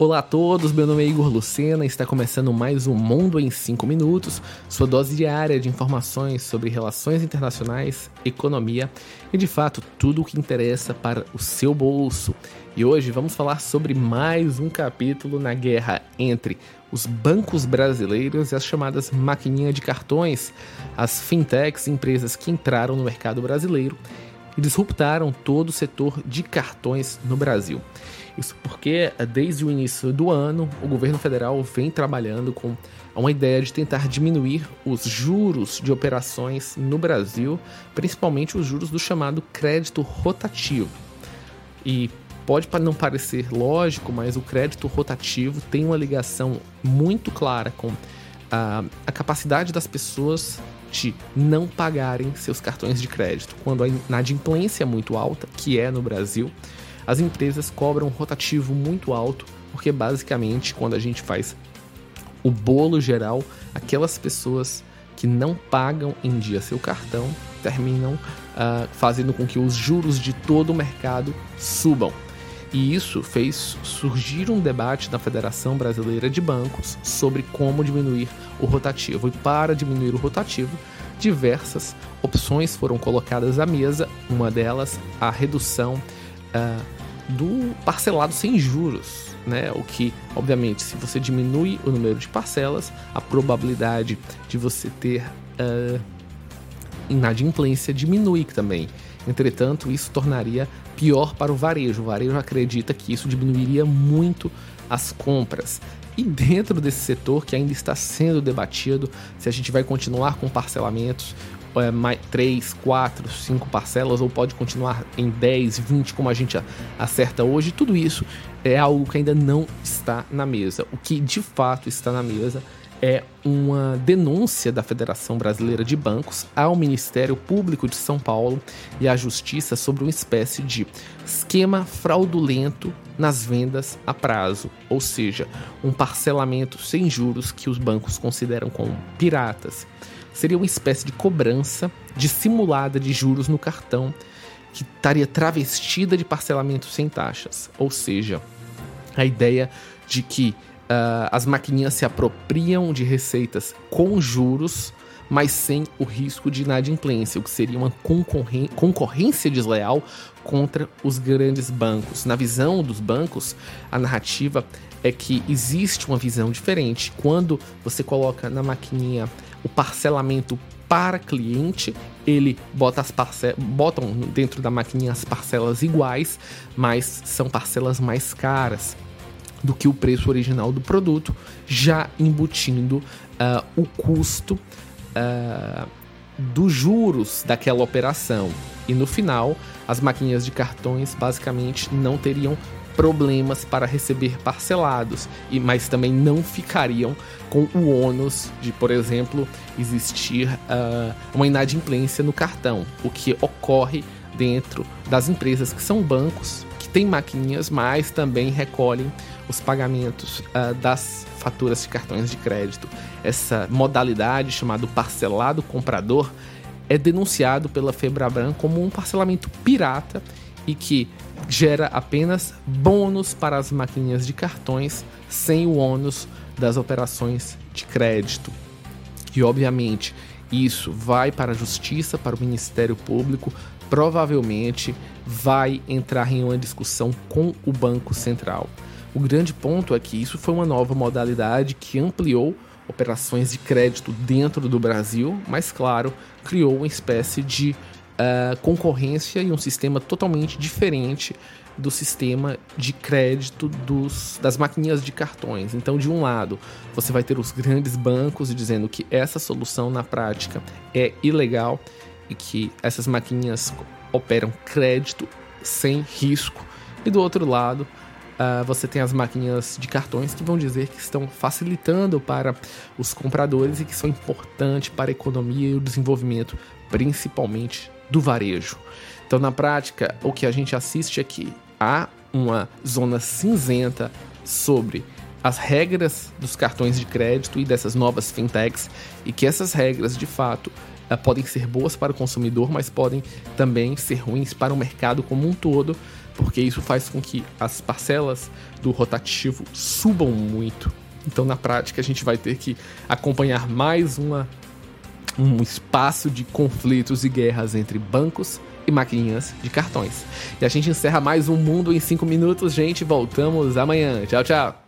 Olá a todos, meu nome é Igor Lucena e está começando mais um Mundo em 5 Minutos, sua dose diária de informações sobre relações internacionais, economia e de fato tudo o que interessa para o seu bolso. E hoje vamos falar sobre mais um capítulo na guerra entre os bancos brasileiros e as chamadas maquininhas de cartões, as fintechs, empresas que entraram no mercado brasileiro e disruptaram todo o setor de cartões no Brasil. Isso porque, eh, desde o início do ano, o governo federal vem trabalhando com uma ideia de tentar diminuir os juros de operações no Brasil, principalmente os juros do chamado crédito rotativo. E pode não parecer lógico, mas o crédito rotativo tem uma ligação muito clara com a, a capacidade das pessoas de não pagarem seus cartões de crédito. Quando a inadimplência é muito alta, que é no Brasil, as empresas cobram um rotativo muito alto, porque basicamente quando a gente faz o bolo geral, aquelas pessoas que não pagam em dia seu cartão terminam uh, fazendo com que os juros de todo o mercado subam. E isso fez surgir um debate na Federação Brasileira de Bancos sobre como diminuir o rotativo. E para diminuir o rotativo, diversas opções foram colocadas à mesa, uma delas a redução uh, do parcelado sem juros, né? O que, obviamente, se você diminui o número de parcelas, a probabilidade de você ter uh, inadimplência diminui também. Entretanto, isso tornaria pior para o varejo. O varejo acredita que isso diminuiria muito as compras. E dentro desse setor que ainda está sendo debatido, se a gente vai continuar com parcelamentos é, mais, 3, 4, 5 parcelas, ou pode continuar em 10, 20, como a gente acerta hoje, tudo isso é algo que ainda não está na mesa. O que de fato está na mesa é uma denúncia da Federação Brasileira de Bancos ao Ministério Público de São Paulo e à Justiça sobre uma espécie de esquema fraudulento nas vendas a prazo, ou seja, um parcelamento sem juros que os bancos consideram como piratas seria uma espécie de cobrança dissimulada de juros no cartão que estaria travestida de parcelamento sem taxas. Ou seja, a ideia de que uh, as maquininhas se apropriam de receitas com juros, mas sem o risco de inadimplência, o que seria uma concorrência desleal contra os grandes bancos. Na visão dos bancos, a narrativa é que existe uma visão diferente. Quando você coloca na maquininha o parcelamento para cliente, ele bota as parcelas, botam dentro da maquininha as parcelas iguais, mas são parcelas mais caras do que o preço original do produto, já embutindo uh, o custo uh, dos juros daquela operação. E no final, as maquininhas de cartões basicamente não teriam problemas para receber parcelados, e mas também não ficariam com o ônus de, por exemplo, existir uh, uma inadimplência no cartão, o que ocorre dentro das empresas que são bancos, que têm maquininhas, mas também recolhem os pagamentos uh, das faturas de cartões de crédito. Essa modalidade chamada parcelado comprador é denunciado pela Febraban como um parcelamento pirata e que gera apenas bônus para as maquininhas de cartões sem o ônus das operações de crédito. E obviamente isso vai para a justiça, para o Ministério Público, provavelmente vai entrar em uma discussão com o Banco Central. O grande ponto é que isso foi uma nova modalidade que ampliou operações de crédito dentro do Brasil, mas claro, criou uma espécie de uh, concorrência e um sistema totalmente diferente do sistema de crédito dos, das maquininhas de cartões. Então, de um lado, você vai ter os grandes bancos dizendo que essa solução na prática é ilegal e que essas maquininhas operam crédito sem risco. E do outro lado, uh, você tem as maquininhas de cartões que vão dizer que estão facilitando para os compradores e que são importantes para a economia e o desenvolvimento, principalmente do varejo. Então, na prática, o que a gente assiste aqui há uma zona cinzenta sobre as regras dos cartões de crédito e dessas novas fintechs e que essas regras de fato eh, podem ser boas para o consumidor, mas podem também ser ruins para o mercado como um todo, porque isso faz com que as parcelas do rotativo subam muito. Então, na prática, a gente vai ter que acompanhar mais uma, um espaço de conflitos e guerras entre bancos e maquininhas de cartões. E a gente encerra mais um Mundo em 5 minutos, gente. Voltamos amanhã. Tchau, tchau.